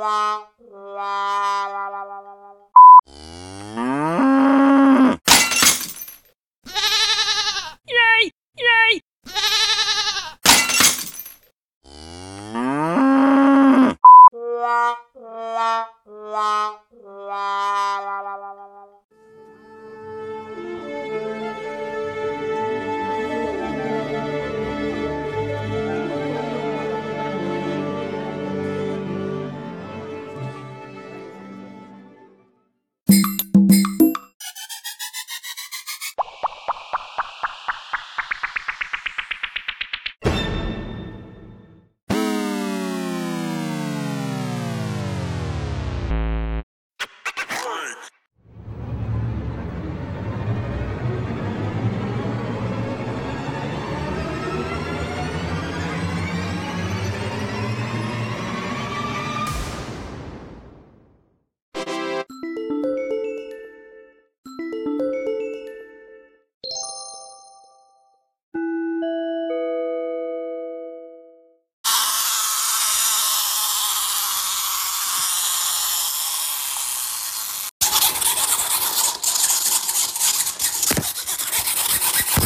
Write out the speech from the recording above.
la la